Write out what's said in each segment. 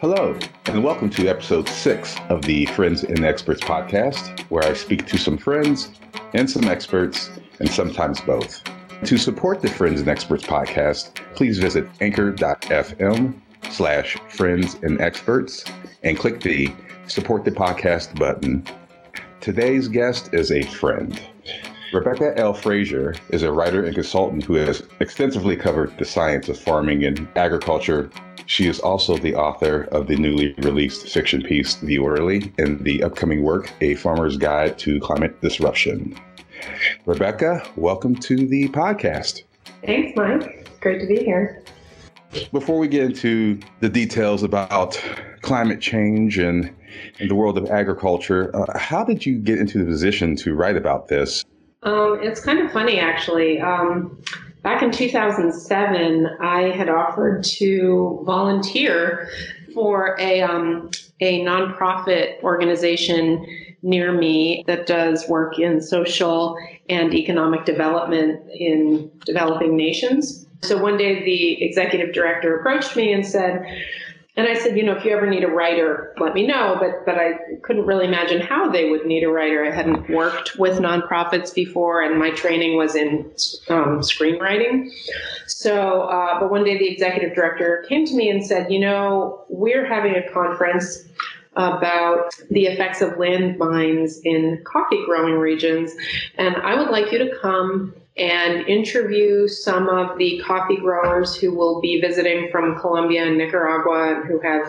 Hello, and welcome to episode six of the Friends and Experts podcast, where I speak to some friends and some experts, and sometimes both. To support the Friends and Experts podcast, please visit anchor.fm slash friends and experts and click the support the podcast button. Today's guest is a friend. Rebecca L. Frazier is a writer and consultant who has extensively covered the science of farming and agriculture. She is also the author of the newly released fiction piece, The Orderly, and the upcoming work, A Farmer's Guide to Climate Disruption. Rebecca, welcome to the podcast. Thanks, Mike. Great to be here. Before we get into the details about climate change and, and the world of agriculture, uh, how did you get into the position to write about this? Um, it's kind of funny, actually. Um, back in 2007, I had offered to volunteer for a um, a nonprofit organization near me that does work in social and economic development in developing nations. So one day, the executive director approached me and said, and I said, you know, if you ever need a writer, let me know. But but I couldn't really imagine how they would need a writer. I hadn't worked with nonprofits before, and my training was in um, screenwriting. So, uh, but one day the executive director came to me and said, you know, we're having a conference about the effects of landmines in coffee growing regions, and I would like you to come and interview some of the coffee growers who will be visiting from Colombia and Nicaragua and who have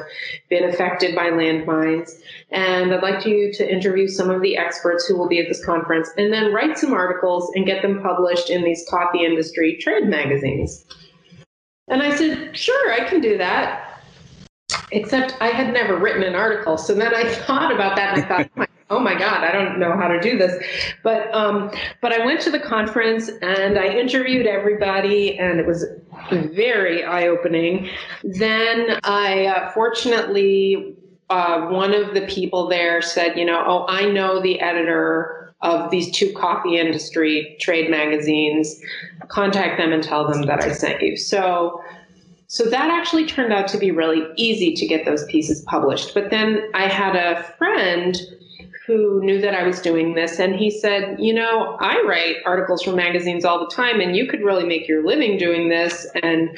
been affected by landmines. And I'd like you to interview some of the experts who will be at this conference and then write some articles and get them published in these coffee industry trade magazines. And I said, sure, I can do that. Except I had never written an article. So then I thought about that and I thought, oh oh my god i don't know how to do this. But um, but i went to the conference and i interviewed everybody and it was very eye-opening. Then i uh, fortunately uh, one of the people there said you know oh i know the editor of these two coffee industry trade magazines. Contact them and tell them that i sent you. So so that actually turned out to be really easy to get those pieces published. But then I had a friend who knew that I was doing this, and he said, You know, I write articles for magazines all the time, and you could really make your living doing this. And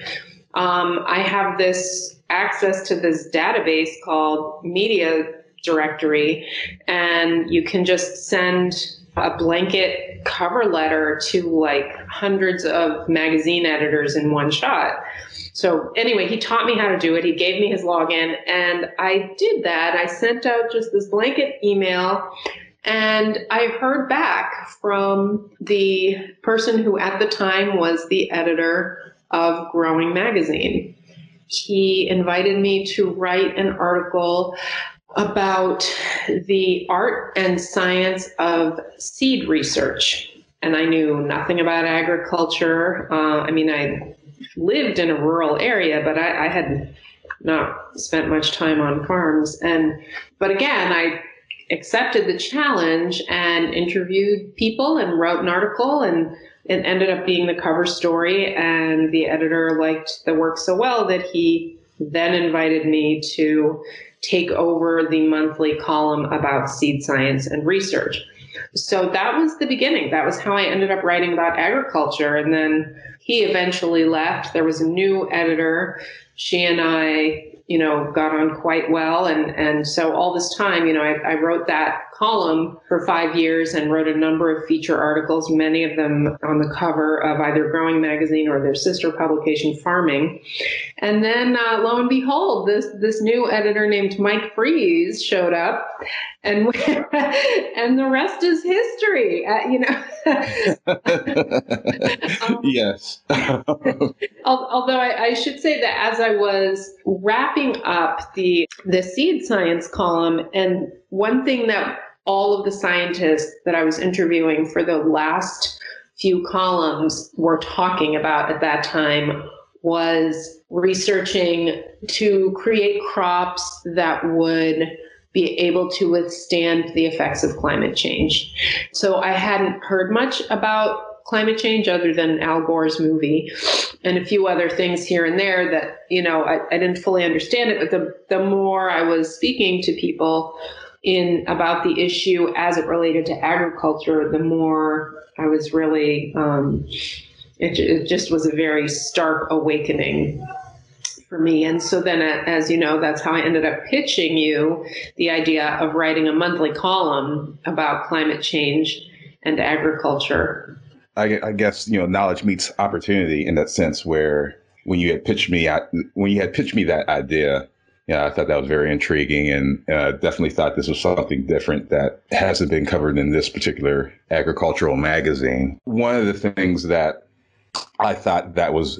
um, I have this access to this database called Media Directory, and you can just send a blanket cover letter to like hundreds of magazine editors in one shot. So anyway, he taught me how to do it. He gave me his login and I did that. I sent out just this blanket email and I heard back from the person who at the time was the editor of Growing Magazine. He invited me to write an article about the art and science of seed research. And I knew nothing about agriculture. Uh, I mean, I lived in a rural area, but I, I had not spent much time on farms. And but again, I accepted the challenge and interviewed people and wrote an article and it ended up being the cover story and the editor liked the work so well that he then invited me to take over the monthly column about seed science and research. So that was the beginning. That was how I ended up writing about agriculture. And then he eventually left. There was a new editor. She and I you know, got on quite well. And, and so all this time, you know, I, I wrote that column for five years and wrote a number of feature articles, many of them on the cover of either Growing Magazine or their sister publication, Farming. And then uh, lo and behold, this, this new editor named Mike Freeze showed up and and the rest is history. Uh, you know. um, yes. although I, I, should say that as I was wrapping up the the seed science column, and one thing that all of the scientists that I was interviewing for the last few columns were talking about at that time was researching to create crops that would be able to withstand the effects of climate change. So I hadn't heard much about climate change other than Al Gore's movie. and a few other things here and there that you know I, I didn't fully understand it. But the the more I was speaking to people in about the issue as it related to agriculture, the more I was really um, it, it just was a very stark awakening for me. And so then, uh, as you know, that's how I ended up pitching you the idea of writing a monthly column about climate change and agriculture. I, I guess you know knowledge meets opportunity in that sense. Where when you had pitched me, when you had pitched me that idea, yeah, I thought that was very intriguing, and uh, definitely thought this was something different that hasn't been covered in this particular agricultural magazine. One of the things that I thought that was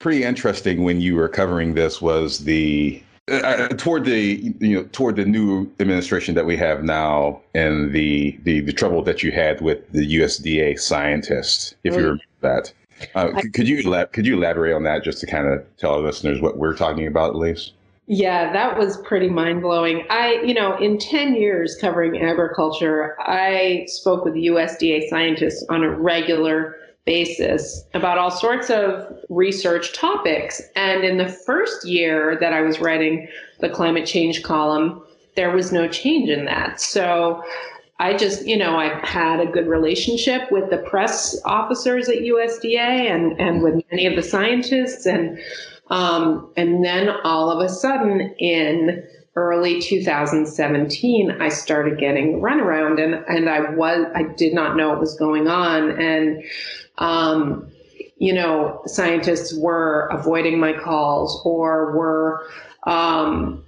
pretty interesting when you were covering this was the uh, uh, toward the you know toward the new administration that we have now and the the, the trouble that you had with the USDA scientists, if you mm. remember that. Uh, could you could you elaborate on that just to kind of tell our listeners what we're talking about at least? Yeah, that was pretty mind blowing. I, you know, in 10 years covering agriculture, I spoke with USDA scientists on a regular basis about all sorts of research topics. And in the first year that I was writing the climate change column, there was no change in that. So I just, you know, I had a good relationship with the press officers at USDA and, and with many of the scientists. And, um, and then all of a sudden in early 2017, I started getting runaround and, and I was, I did not know what was going on. And, um, you know, scientists were avoiding my calls or were um,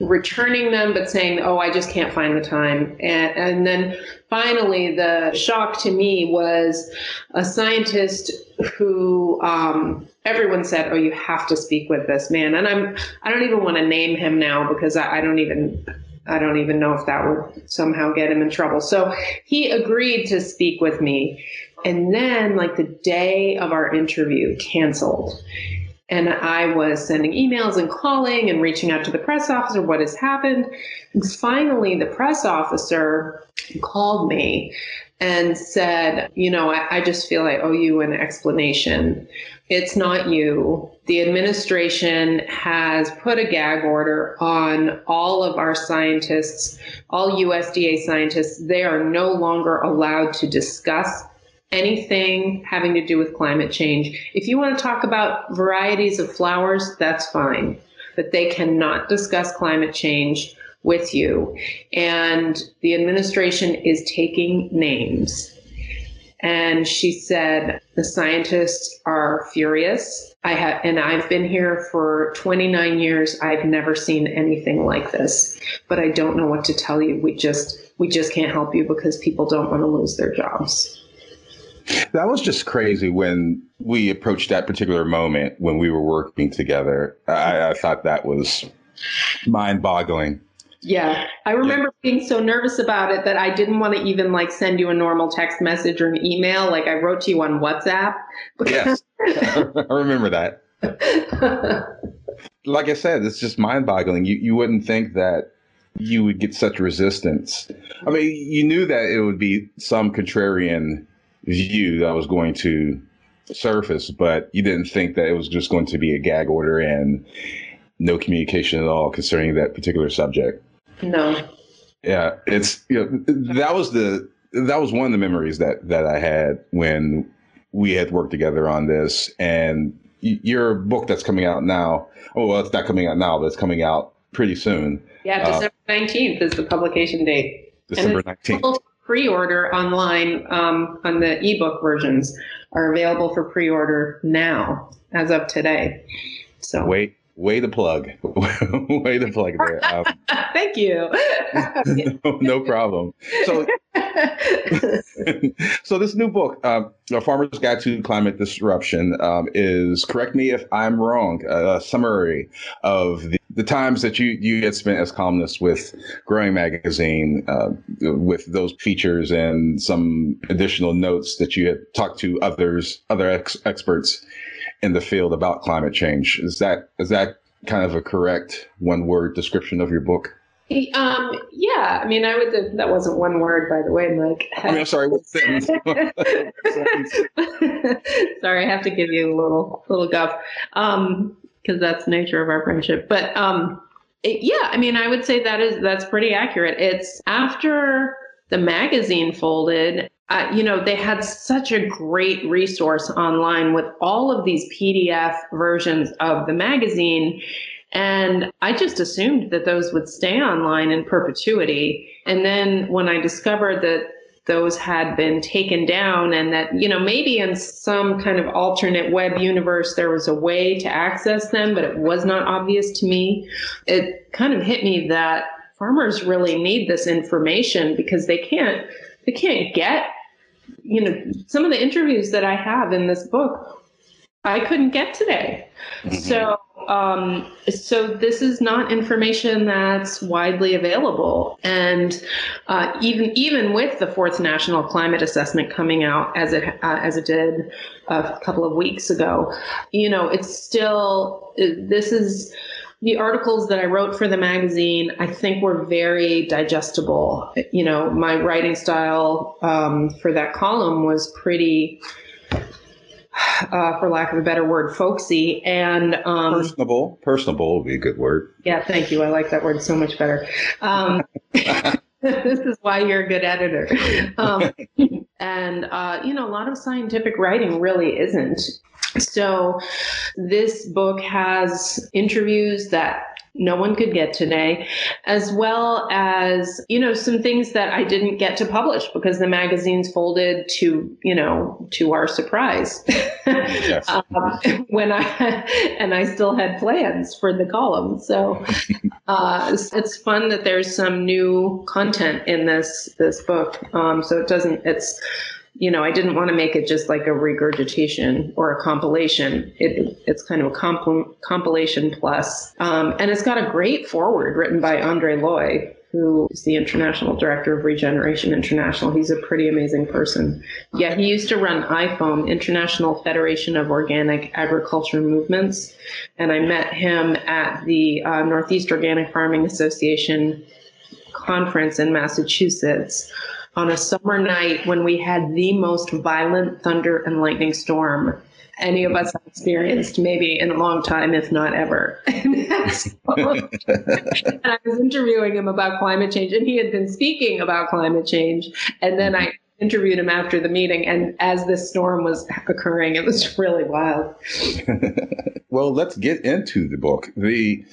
returning them, but saying, oh, I just can't find the time. And, and then finally, the shock to me was a scientist who um, everyone said, oh, you have to speak with this man. And I'm, I don't even want to name him now because I, I don't even I don't even know if that would somehow get him in trouble. So he agreed to speak with me. And then, like the day of our interview, canceled. And I was sending emails and calling and reaching out to the press officer, what has happened? And finally, the press officer called me and said, You know, I, I just feel I owe you an explanation. It's not you. The administration has put a gag order on all of our scientists, all USDA scientists. They are no longer allowed to discuss anything having to do with climate change. If you want to talk about varieties of flowers, that's fine, but they cannot discuss climate change with you. And the administration is taking names. And she said, the scientists are furious. I have, and I've been here for 29 years. I've never seen anything like this, but I don't know what to tell you. We just, we just can't help you because people don't want to lose their jobs. That was just crazy when we approached that particular moment when we were working together. I, I thought that was mind boggling. Yeah. I remember yeah. being so nervous about it that I didn't want to even like send you a normal text message or an email. Like I wrote to you on WhatsApp. yes. I remember that. like I said, it's just mind boggling. You, you wouldn't think that you would get such resistance. I mean, you knew that it would be some contrarian view that was going to surface, but you didn't think that it was just going to be a gag order and no communication at all concerning that particular subject. No. Yeah, it's you know that was the that was one of the memories that that I had when we had worked together on this and your book that's coming out now. Oh, well, it's not coming out now, but it's coming out pretty soon. Yeah, uh, December nineteenth uh, is the publication date. December nineteenth pre-order online um, on the ebook versions are available for pre-order now as of today. So wait, way to plug, way to plug there. Um, Thank you. no, no, problem. So, so this new book, um, "A Farmer's Guide to Climate Disruption," um, is correct me if I'm wrong. A summary of the the times that you you had spent as columnist with Growing Magazine, uh, with those features and some additional notes that you had talked to others, other ex- experts in the field about climate change. Is that is that kind of a correct one word description of your book? Um, yeah, I mean, I would. That wasn't one word, by the way, Mike. I mean, I'm sorry. What sentence? sorry, I have to give you a little little guff, um, because that's the nature of our friendship. But um, it, yeah, I mean, I would say that is that's pretty accurate. It's after the magazine folded. Uh, you know, they had such a great resource online with all of these PDF versions of the magazine and I just assumed that those would stay online in perpetuity. And then when I discovered that those had been taken down and that, you know, maybe in some kind of alternate web universe there was a way to access them, but it was not obvious to me, it kind of hit me that farmers really need this information because they can't they can't get you know some of the interviews that I have in this book I couldn't get today. Mm-hmm. So um, so this is not information that's widely available, and uh, even even with the fourth national climate assessment coming out as it uh, as it did a couple of weeks ago, you know, it's still this is the articles that I wrote for the magazine, I think were very digestible. You know, my writing style um, for that column was pretty uh, for lack of a better word, folksy and um, personable. Personable would be a good word. Yeah, thank you. I like that word so much better. Um, this is why you're a good editor. Um, and, uh, you know, a lot of scientific writing really isn't. So, this book has interviews that no one could get today, as well as, you know, some things that I didn't get to publish because the magazine's folded to, you know, to our surprise. Yes. um, when I, and I still had plans for the column. So uh, it's, it's, fun that there's some new content in this, this book. Um, so it doesn't, it's, you know, I didn't want to make it just like a regurgitation or a compilation. It, it's kind of a comp- compilation plus. Um, and it's got a great foreword written by Andre Leu, who is the international director of Regeneration International. He's a pretty amazing person. Yeah, he used to run IFOAM, International Federation of Organic Agriculture Movements. And I met him at the uh, Northeast Organic Farming Association conference in Massachusetts on a summer night when we had the most violent thunder and lightning storm any of us have experienced maybe in a long time, if not ever. and I was interviewing him about climate change, and he had been speaking about climate change. And then I interviewed him after the meeting, and as this storm was occurring, it was really wild. well, let's get into the book. The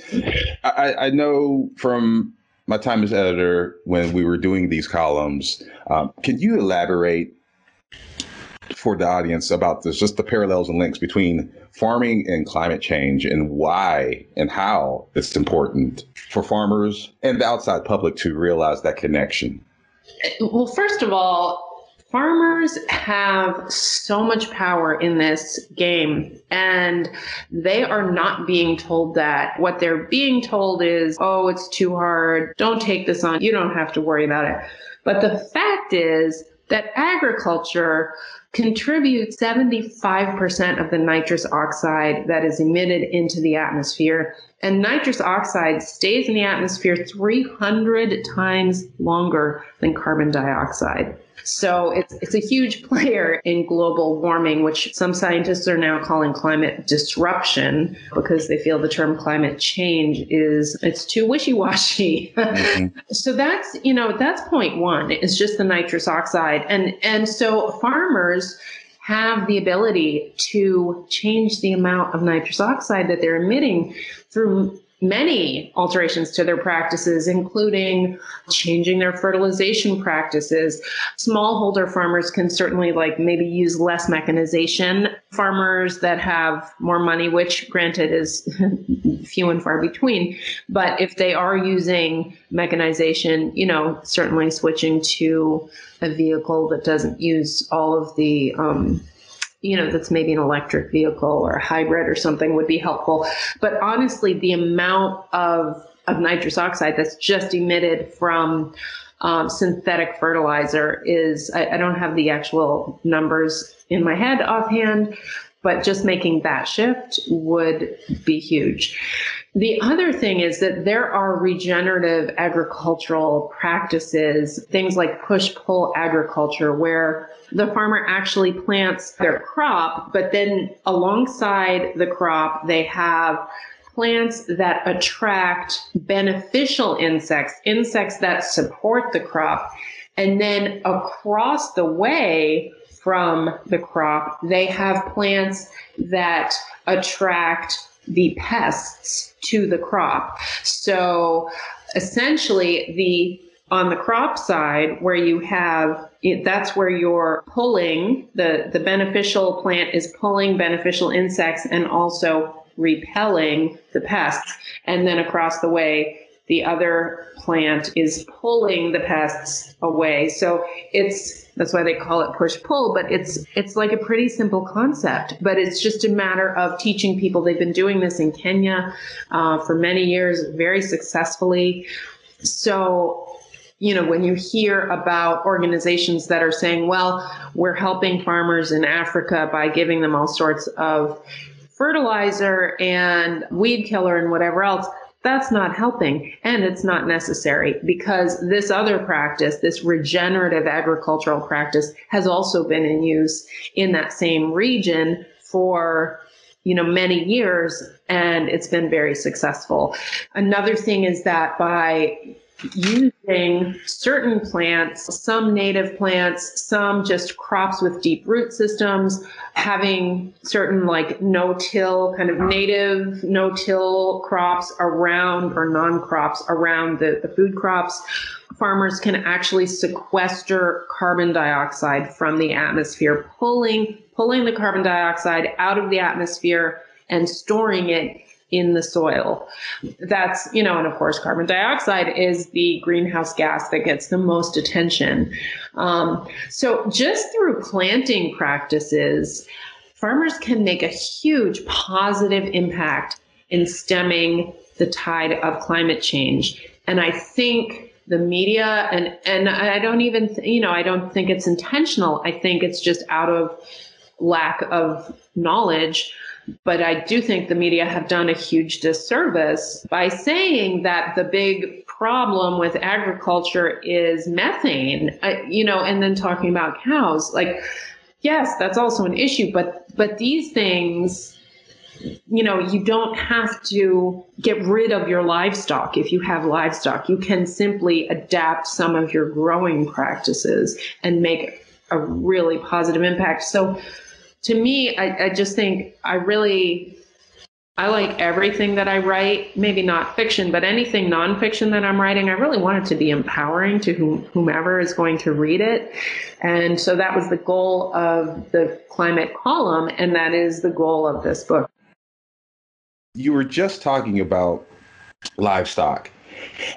I, I know from my time as editor when we were doing these columns. Um, can you elaborate for the audience about this, just the parallels and links between farming and climate change and why and how it's important for farmers and the outside public to realize that connection? Well, first of all, farmers have so much power in this game and they are not being told that what they're being told is oh it's too hard don't take this on you don't have to worry about it but the fact is that agriculture contributes 75% of the nitrous oxide that is emitted into the atmosphere. And nitrous oxide stays in the atmosphere 300 times longer than carbon dioxide. So it's, it's a huge player in global warming, which some scientists are now calling climate disruption because they feel the term climate change is, it's too wishy-washy. Mm-hmm. so that's, you know, that's point one is just the nitrous oxide. And, and so farmers, have the ability to change the amount of nitrous oxide that they're emitting through many alterations to their practices, including changing their fertilization practices. Smallholder farmers can certainly like maybe use less mechanization. Farmers that have more money, which granted is few and far between, but if they are using mechanization, you know, certainly switching to a vehicle that doesn't use all of the um, you know, that's maybe an electric vehicle or a hybrid or something would be helpful. But honestly, the amount of, of nitrous oxide that's just emitted from um, synthetic fertilizer is, I, I don't have the actual numbers in my head offhand, but just making that shift would be huge. The other thing is that there are regenerative agricultural practices, things like push pull agriculture, where the farmer actually plants their crop, but then alongside the crop, they have plants that attract beneficial insects, insects that support the crop. And then across the way from the crop, they have plants that attract the pests to the crop. So essentially the on the crop side where you have that's where you're pulling the the beneficial plant is pulling beneficial insects and also repelling the pests and then across the way the other plant is pulling the pests away so it's that's why they call it push pull, but it's it's like a pretty simple concept. But it's just a matter of teaching people. They've been doing this in Kenya uh, for many years, very successfully. So you know, when you hear about organizations that are saying, well, we're helping farmers in Africa by giving them all sorts of fertilizer and weed killer and whatever else, that's not helping and it's not necessary because this other practice, this regenerative agricultural practice has also been in use in that same region for you know many years and it's been very successful. Another thing is that by using certain plants, some native plants, some just crops with deep root systems, having certain like no-till kind of native no-till crops around or non-crops around the, the food crops. Farmers can actually sequester carbon dioxide from the atmosphere, pulling pulling the carbon dioxide out of the atmosphere and storing it in the soil. That's, you know, and of course, carbon dioxide is the greenhouse gas that gets the most attention. Um, so just through planting practices, farmers can make a huge positive impact in stemming the tide of climate change. And I think the media and and I don't even you know I don't think it's intentional. I think it's just out of lack of knowledge but I do think the media have done a huge disservice by saying that the big problem with agriculture is methane, you know, and then talking about cows. Like, yes, that's also an issue, but but these things, you know, you don't have to get rid of your livestock if you have livestock. You can simply adapt some of your growing practices and make a really positive impact. So to me, I, I just think I really I like everything that I write, maybe not fiction, but anything nonfiction that I'm writing, I really want it to be empowering to whom, whomever is going to read it. And so that was the goal of the climate column, and that is the goal of this book. You were just talking about livestock.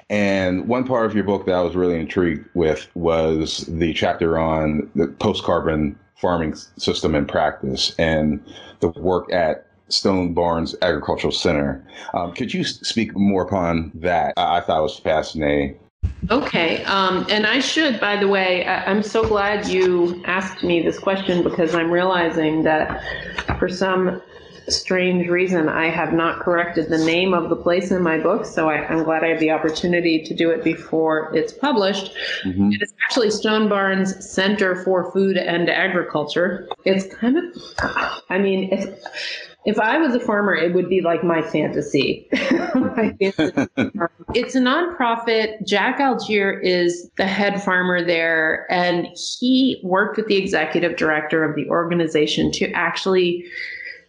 And one part of your book that I was really intrigued with was the chapter on the post carbon farming system in practice and the work at Stone Barns Agricultural Center. Um, could you speak more upon that? I, I thought it was fascinating. Okay. Um, and I should, by the way, I, am so glad you asked me this question because I'm realizing that for some strange reason, I have not corrected the name of the place in my book. So I, am glad I have the opportunity to do it before it's published. Mm-hmm. It is actually Stone Barns Center for Food and Agriculture. It's kind of, I mean, it's. If I was a farmer, it would be like my fantasy. it's a nonprofit. Jack Algiere is the head farmer there, and he worked with the executive director of the organization to actually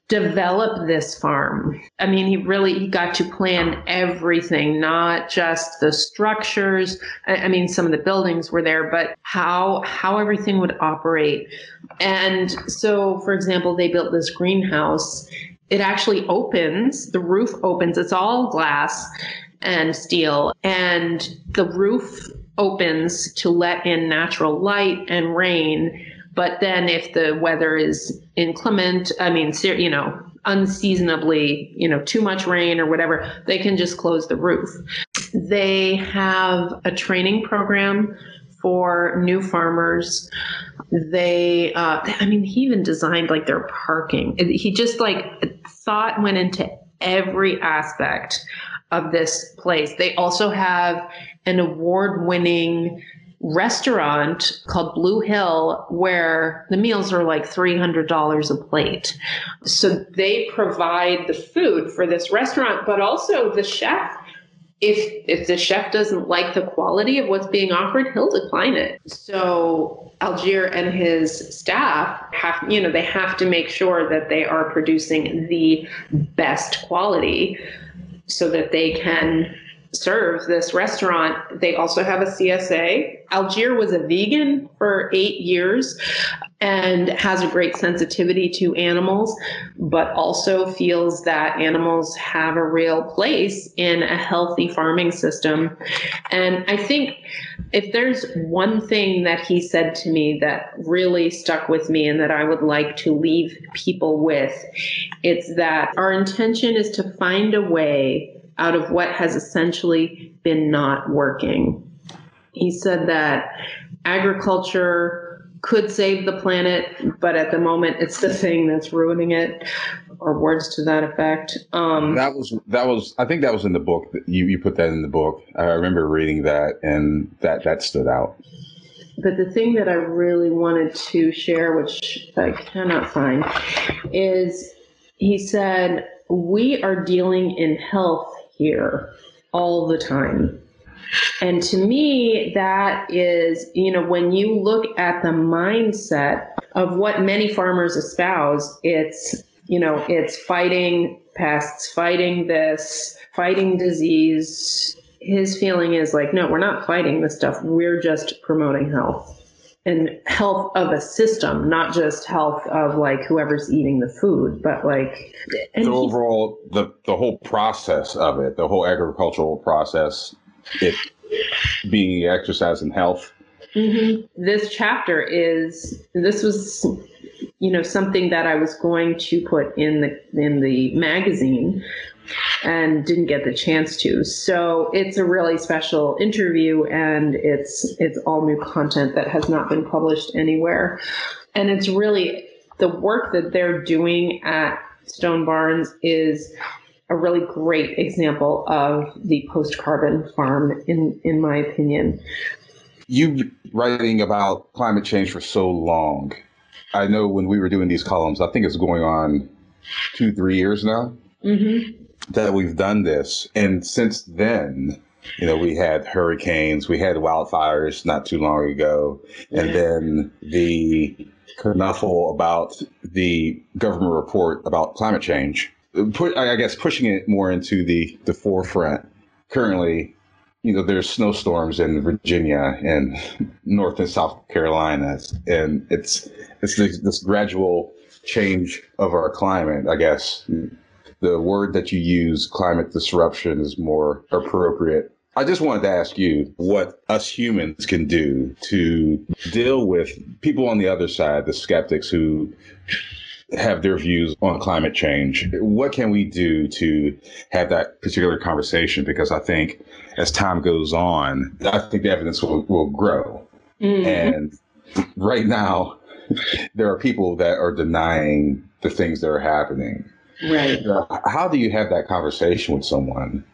develop this farm. I mean, he really he got to plan everything, not just the structures. I, mean, some of the buildings were there, but how how everything would operate. And so, for example, they built this greenhouse. It actually opens, the roof opens, it's all glass and steel, and the roof opens to let in natural light and rain but then if the weather is inclement, I mean, you know, unseasonably, you know, too much rain or whatever, they can just close the roof. They have a training program for new farmers. They, uh, I mean, he even designed like their parking. He just like thought went into every aspect of this place. They also have an award winning restaurant called Blue Hill where the meals are like $300 a plate. So they provide the food for this restaurant, but also the chef if if the chef doesn't like the quality of what's being offered, he'll decline it. So Algiere and his staff have, you know, they have to make sure that they are producing the best quality so that they can serve this restaurant. They also have a CSA. Algiere was a vegan for eight years and has a great sensitivity to animals, but also feels that animals have a real place in a healthy farming system. And I think if there's one thing that he said to me that really stuck with me and that I would like to leave people with, it's that our intention is to find a way out of what has essentially been not working. He said that agriculture could save the planet, but at the moment it's the thing that's ruining it, or words to that effect. Um, that was that was I think that was in the book. You you put that in the book. I remember reading that, and that that stood out. But the thing that I really wanted to share, which I cannot find, is he said we are dealing in health here all the time. And to me, that is, you know, when you look at the mindset of what many farmers espouse, it's, you know, it's fighting pests, fighting this, fighting disease. His feeling is like, no, we're not fighting this stuff. We're just promoting health and health of a system, not just health of like whoever's eating the food, but like the overall the the whole process of it, the whole agricultural process, it being exercise and health. Mm-hmm. This chapter is this was you know something that I was going to put in the in the magazine and didn't get the chance to. So it's a really special interview and it's it's all new content that has not been published anywhere. And it's really the work that they're doing at Stone Barns is a really great example of the post carbon farm in in my opinion. You've been writing about climate change for so long. I know when we were doing these columns, I think it's going on two, three years now. Mm-hmm that we've done this. And since then, you know, we had hurricanes, we had wildfires not too long ago, and then the kerfuffle about the government report about climate change. Put, I guess, pushing it more into the, the forefront. Currently, you know, there's snowstorms in Virginia and North and South Carolina, and it's it's this, this gradual change of our climate. I guess the word that you use, climate disruption, is more appropriate. I just wanted to ask you what us humans can do to deal with people on the other side, the skeptics who have their views on climate change. What can we do to have that particular conversation? Because I think as time goes on, I think the evidence will, will grow. Mm-hmm. And right now, there are people that are denying the things that are happening. Right. Uh, how do you have that conversation with someone?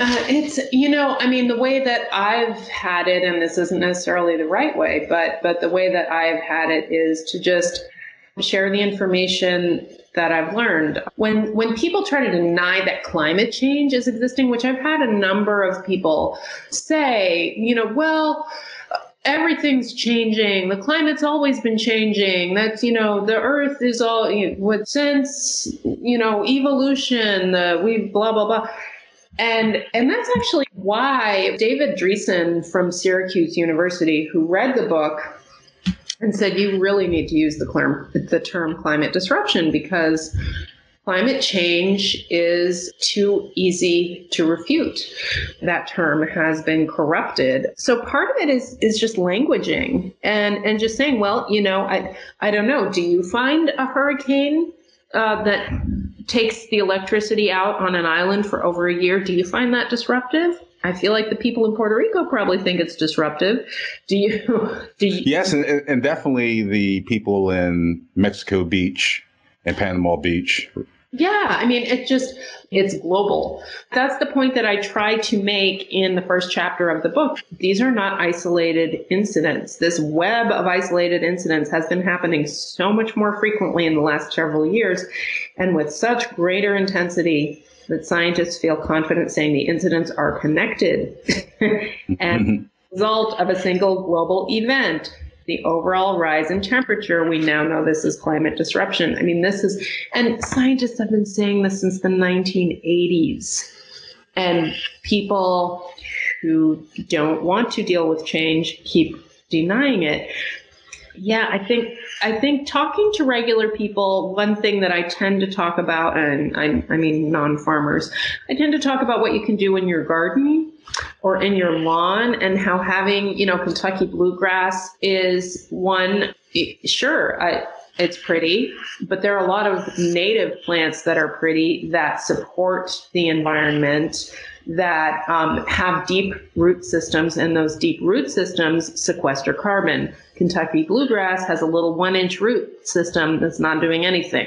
Uh, it's you know I mean the way that I've had it and this isn't necessarily the right way but but the way that I've had it is to just share the information that I've learned when when people try to deny that climate change is existing which I've had a number of people say you know well everything's changing. The climate's always been changing. That's, you know, the earth is all, you know, with since, you know, evolution, the, we blah, blah, blah. And, and that's actually why David Dreesen from Syracuse University, who read the book and said, you really need to use the term, the term climate disruption because Climate change is too easy to refute. That term has been corrupted. So part of it is is just languaging and and just saying, well, you know, I I don't know. Do you find a hurricane uh, that takes the electricity out on an island for over a year? Do you find that disruptive? I feel like the people in Puerto Rico probably think it's disruptive. Do you? Do you? Yes, and, and definitely the people in Mexico Beach and Panama Beach Yeah, I mean, it just, it's global. That's the point that I try to make in the first chapter of the book. These are not isolated incidents. This web of isolated incidents has been happening so much more frequently in the last several years and with such greater intensity that scientists feel confident saying the incidents are connected and result of a single global event the overall rise in temperature. We now know this is climate disruption. I mean, this is, and scientists have been saying this since the 1980s. And people who don't want to deal with change keep denying it. Yeah, I think I think talking to regular people, one thing that I tend to talk about, and I, I mean non-farmers, I tend to talk about what you can do in your garden or in your lawn and how having, you know, Kentucky bluegrass is one, sure, I, it's pretty, but there are a lot of native plants that are pretty that support the environment that um, have deep root systems, and those deep root systems sequester carbon. Kentucky bluegrass has a little one inch root system that's not doing anything.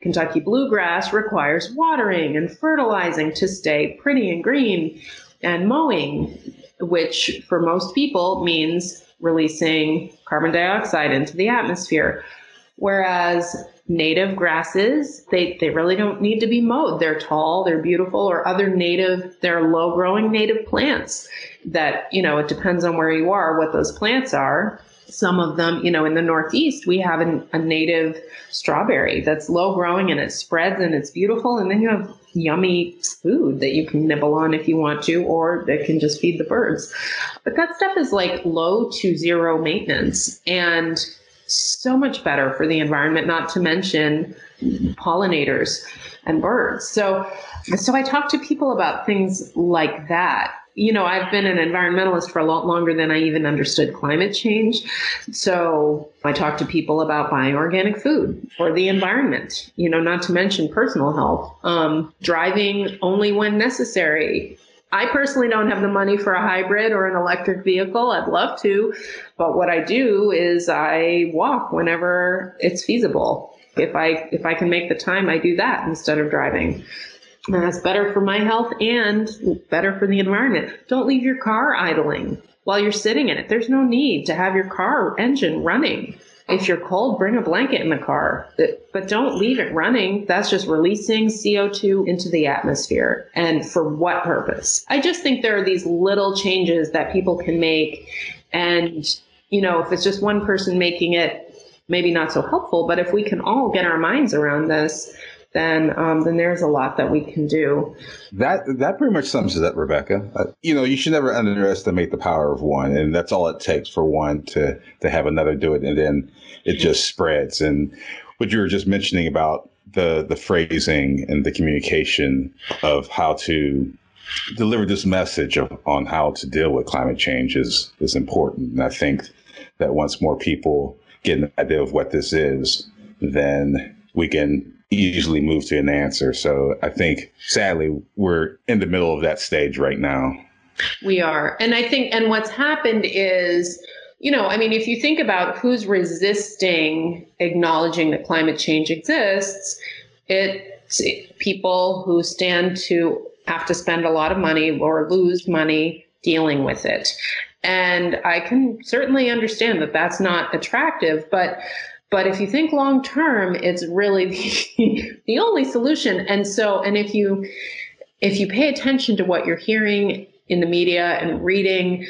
Kentucky bluegrass requires watering and fertilizing to stay pretty and green and mowing, which for most people means releasing carbon dioxide into the atmosphere. Whereas native grasses, they, they really don't need to be mowed. They're tall, they're beautiful, or other native, they're low growing native plants that, you know, it depends on where you are, what those plants are some of them, you know, in the Northeast, we have an, a native strawberry that's low growing and it spreads and it's beautiful. And then you have yummy food that you can nibble on if you want to, or that can just feed the birds. But that stuff is like low to zero maintenance and so much better for the environment, not to mention pollinators and birds. So, so I talk to people about things like that you know, I've been an environmentalist for a lot longer than I even understood climate change. So I talk to people about buying organic food for the environment, you know, not to mention personal health, um, driving only when necessary. I personally don't have the money for a hybrid or an electric vehicle. I'd love to, but what I do is I walk whenever it's feasible. If I if I can make the time, I do that instead of driving. That's better for my health and better for the environment. Don't leave your car idling while you're sitting in it. There's no need to have your car engine running. If you're cold, bring a blanket in the car, but don't leave it running. That's just releasing CO2 into the atmosphere. And for what purpose? I just think there are these little changes that people can make. And, you know, if it's just one person making it, maybe not so helpful, but if we can all get our minds around this, then um, then there's a lot that we can do. That that pretty much sums it up, Rebecca. Uh, you know, you should never underestimate the power of one, and that's all it takes for one to to have another do it, and then it just spreads. And what you were just mentioning about the the phrasing and the communication of how to deliver this message of, on how to deal with climate change is is important. And I think that once more people get an idea of what this is, then we can easily move to an answer. So I think sadly we're in the middle of that stage right now. We are. And I think and what's happened is you know, I mean, if you think about who's resisting acknowledging that climate change exists, it's people who stand to have to spend a lot of money or lose money dealing with it. And I can certainly understand that that's not attractive, but but if you think long term, it's really the, the only solution. And so, and if you if you pay attention to what you're hearing in the media and reading,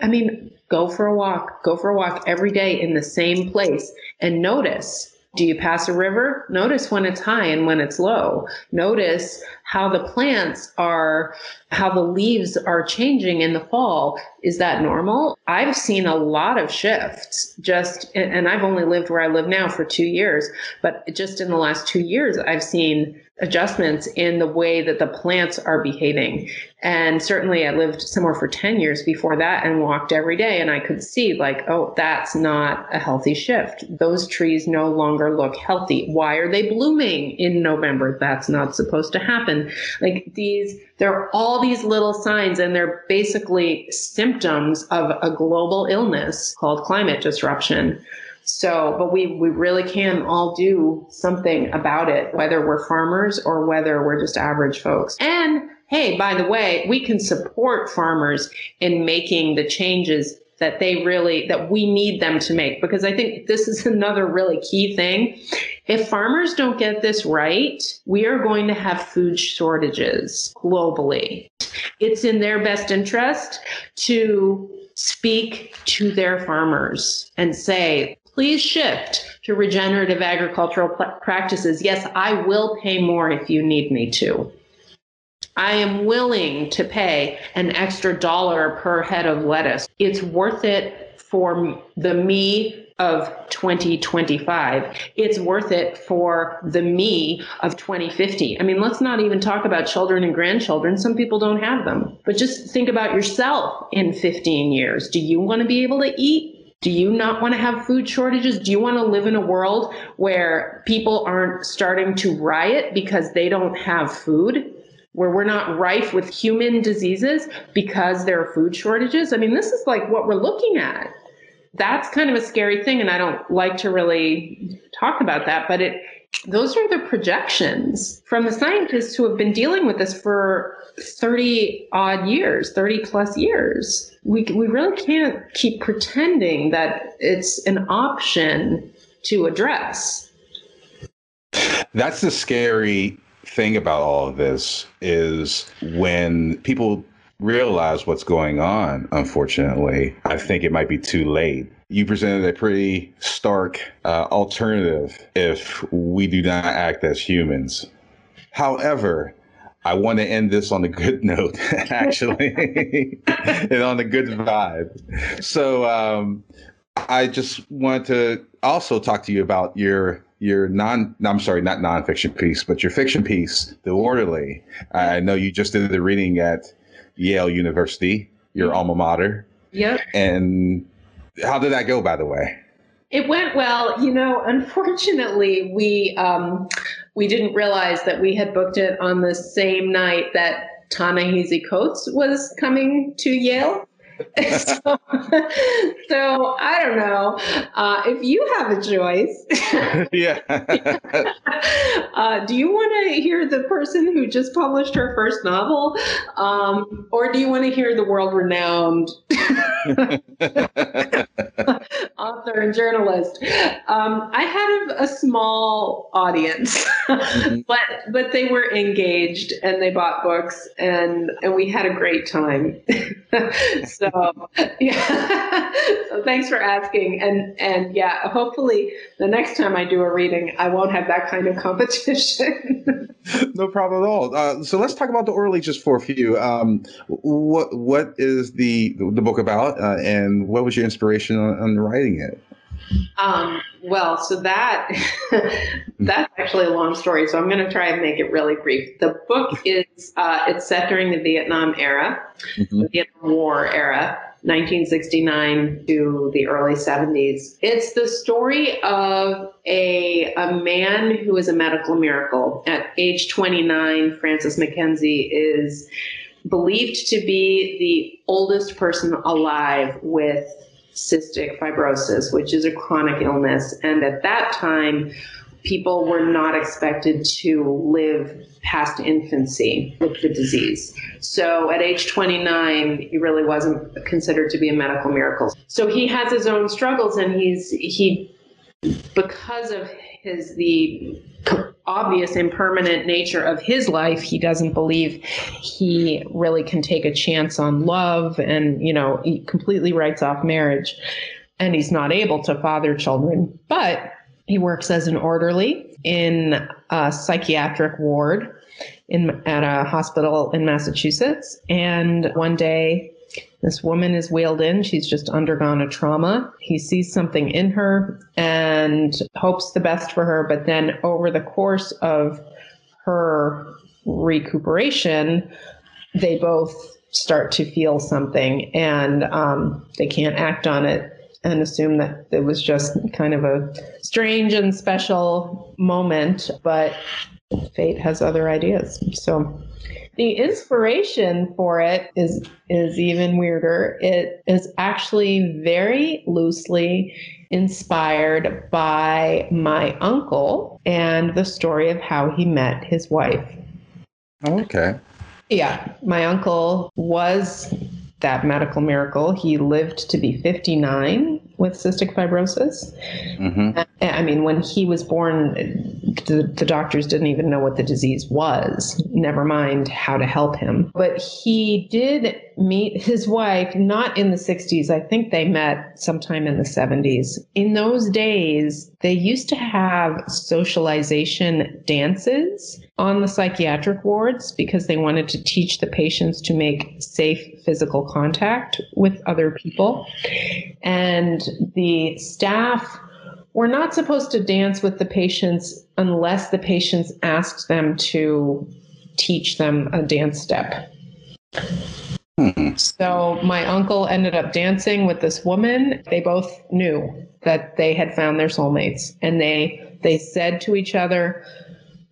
I mean, go for a walk, go for a walk every day in the same place and notice do you pass a river? Notice when it's high and when it's low. Notice how the plants are, how the leaves are changing in the fall. Is that normal? I've seen a lot of shifts just, and I've only lived where I live now for two years, but just in the last two years, I've seen adjustments in the way that the plants are behaving. And certainly I lived somewhere for 10 years before that and walked every day. And I could see, like, oh, that's not a healthy shift. Those trees no longer look healthy. Why are they blooming in November? That's not supposed to happen. Like these, there are all these little signs, and they're basically symptoms of a global illness called climate disruption. So, but we, we really can all do something about it, whether we're farmers or whether we're just average folks. And hey, by the way, we can support farmers in making the changes that they really that we need them to make. Because i think this is another really key thing. If farmers don't get this right we are going to have food shortages globally. It's in their best interest to speak to their farmers and say please shift to regenerative agricultural practices. Yes i will pay more if you need me to I am willing to pay an extra dollar per head of lettuce. It's worth it for the me of 2025. It's worth it for the me of 2050. I mean, let's not even talk about children and grandchildren. Some people don't have them. But just think about yourself in 15 years. Do you want to be able to eat? Do you not want to have food shortages? Do you want to live in a world where people aren't starting to riot because they don't have food? Where we're not rife with human diseases because there are food shortages. I mean, this is like what we're looking at. That's kind of a scary thing, and I don't like to really talk about that, but it those are the projections from the scientists who have been dealing with this for 30 odd years, 30 plus years. We, we really can't keep pretending that it's an option to address. That's the scary thing about all of this is when people realize what's going on, unfortunately, I think it might be too late. You presented a pretty stark uh, alternative if we do not act as humans. However, I want to end this on a good note, actually, and on a good vibe. So, um, I just want to also talk to you about your your non I'm sorry, not nonfiction piece, but your fiction piece, The Orderly. I know you just did the reading at Yale University, your mm-hmm. alma mater. Yep. And how did that go, by the way? It went well. You know, unfortunately, we um, we didn't realize that we had booked it on the same night that Ta-Nehisi Coates was coming to Yale. so, so, I don't know uh, if you have a choice. yeah. uh, do you want to hear the person who just published her first novel, um, or do you want to hear the world-renowned author and journalist? Um, I had a, a small audience, mm-hmm. but but they were engaged and they bought books and and we had a great time. so, yeah. so thanks for asking. And and yeah, hopefully the next time I do a reading, I won't have that kind of competition. no problem at all. Uh, so let's talk about the orderly just for a few. Um, what what is the the book about, uh, and what was your inspiration on, on writing it? Um, well, so that that's actually a long story. So I'm going to try and make it really brief. The book is uh, it's set during the Vietnam era, mm-hmm. the Vietnam War era, 1969 to the early 70s. It's the story of a a man who is a medical miracle. At age 29, Francis McKenzie is believed to be the oldest person alive with cystic fibrosis, which is a chronic illness. And at that time, people were not expected to live past infancy with the disease. So at age 29, he really wasn't considered to be a medical miracle. So he has his own struggles and he's he because of his the obvious impermanent nature of his life, he doesn't believe he really can take a chance on love and, you know, he completely writes off marriage and he's not able to father children. But he works as an orderly in a psychiatric ward in at a hospital in Massachusetts. And one day this woman is wheeled in. She's just undergone a trauma. He sees something in her and hopes the best for her. But then, over the course of her recuperation, they both start to feel something and um, they can't act on it and assume that it was just kind of a strange and special moment. But fate has other ideas. So the inspiration for it is is even weirder. It is actually very loosely inspired by my uncle and the story of how he met his wife. Okay. Yeah, my uncle was that medical miracle. He lived to be 59 with cystic fibrosis. Mm-hmm. I mean, when he was born, the, the, doctors didn't even know what the disease was, never mind how to help him. But he did meet his wife not in the 60s. I think they met sometime in the 70s. In those days, they used to have socialization dances on the psychiatric wards because they wanted to teach the patients to make safe physical contact with other people. And the staff were not supposed to dance with the patients unless the patients asked them to teach them a dance step. Hmm. So my uncle ended up dancing with this woman. They both knew that they had found their soulmates and they they said to each other,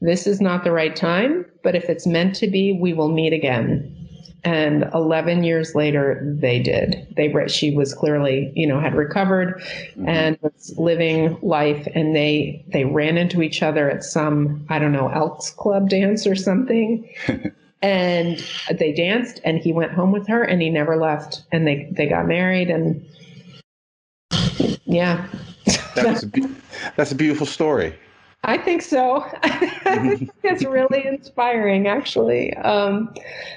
this is not the right time, but if it's meant to be, we will meet again. And 11 years later, they did. They she was clearly, you know, had recovered mm-hmm. and was living life. And they they ran into each other at some I don't know Elks Club dance or something. and they danced, and he went home with her, and he never left. And they they got married, and yeah, that's a that's a beautiful story. I think so. it's really inspiring, actually. Um,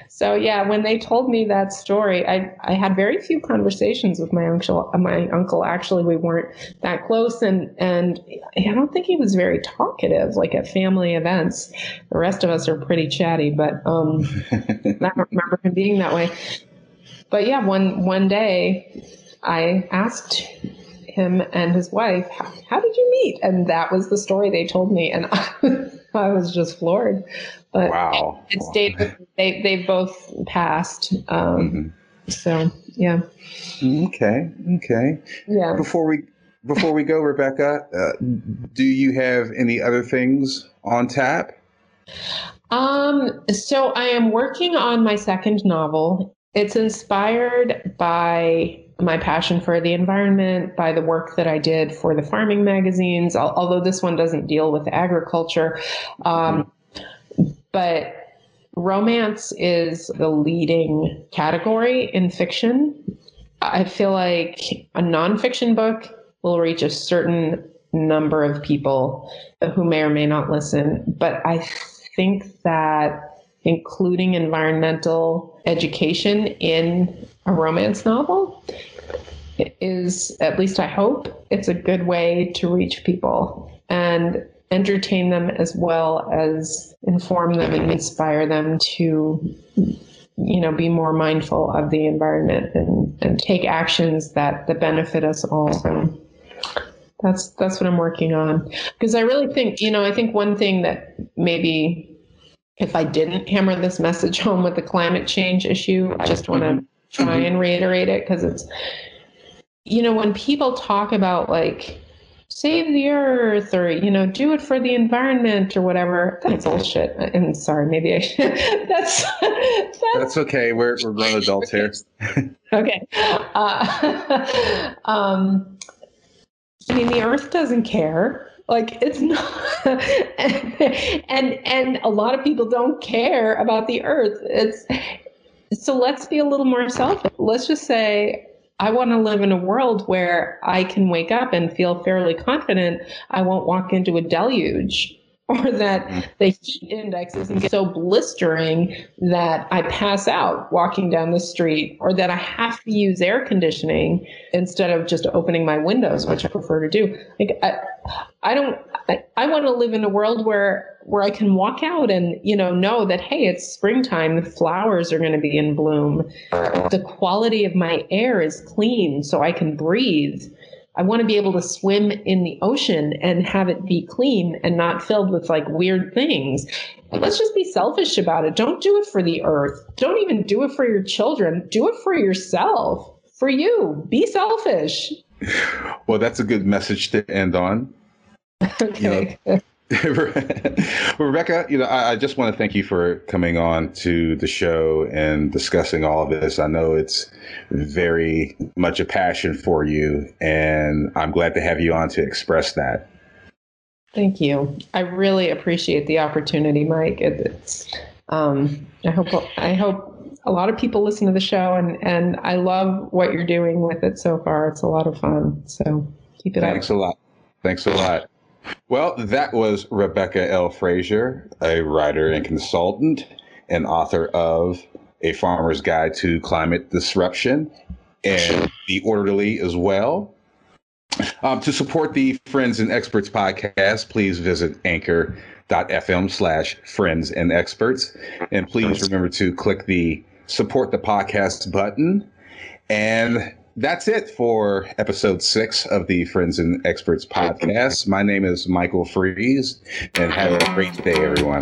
so yeah, when they told me that story, I I had very few conversations with my uncle. My uncle actually, we weren't that close, and and I don't think he was very talkative. Like at family events, the rest of us are pretty chatty, but um, I don't remember him being that way. But yeah, one one day, I asked him and his wife, how, how, did you meet? And that was the story they told me. And I, I was just floored. But wow. It, it stayed they, they both passed. Um, mm-hmm. So, yeah. Okay. Okay. Yeah. Before we, before we go, Rebecca, uh, do you have any other things on tap? Um, so I am working on my second novel. It's inspired by my passion for the environment by the work that I did for the farming magazines, although this one doesn't deal with agriculture. Um, but romance is the leading category in fiction. I feel like a nonfiction book will reach a certain number of people who may or may not listen, but I think that including environmental education in a romance novel is, at least I hope, it's a good way to reach people and entertain them as well as inform them and inspire them to you know be more mindful of the environment and, and take actions that that benefit us all. So that's that's what i'm working on. Because i really think you know i think one thing that maybe if i didn't hammer this message home with the climate change issue i just want to mm-hmm. try mm-hmm. and reiterate it because it's you know when people talk about like save the earth or you know do it for the environment or whatever that's bullshit i'm sorry maybe i should that's, that's that's okay. We're, we're grown adults here. Okay. Uh, um i mean the earth doesn't care. Like it's not and, and and a lot of people don't care about the earth. It's so let's be a little more selfish. Let's just say, I want to live in a world where I can wake up and feel fairly confident I won't walk into a deluge or that mm. the heat index isn't so blistering that I pass out walking down the street or that I have to use air conditioning instead of just opening my windows, which I prefer to do. Like I, I don't I, I want to live in a world where where I can walk out and you know know that hey it's springtime the flowers are going to be in bloom the quality of my air is clean so I can breathe I want to be able to swim in the ocean and have it be clean and not filled with like weird things. let's just be selfish about it. Don't do it for the earth. Don't even do it for your children. Do it for yourself. For you. Be selfish. Well, that's a good message to end on. okay. You know, Rebecca, you know, I, I, just want to thank you for coming on to the show and discussing all of this. I know it's very much a passion for you, and I'm glad to have you on to express that. Thank you. I really appreciate the opportunity, Mike. It's, um, I hope I hope a lot of people listen to the show, and and I love what you're doing with it so far. It's a lot of fun. So keep it Thanks up. Thanks a lot. Thanks a lot. Well, that was Rebecca L. Frazier, a writer and consultant and author of A Farmer's Guide to Climate Disruption and The Orderly as well. Um, to support the Friends and Experts podcast, please visit anchor.fm slash friends and experts. And please remember to click the support the podcast button. And that's it for episode six of the Friends and Experts podcast. My name is Michael Freeze, and have a great day, everyone.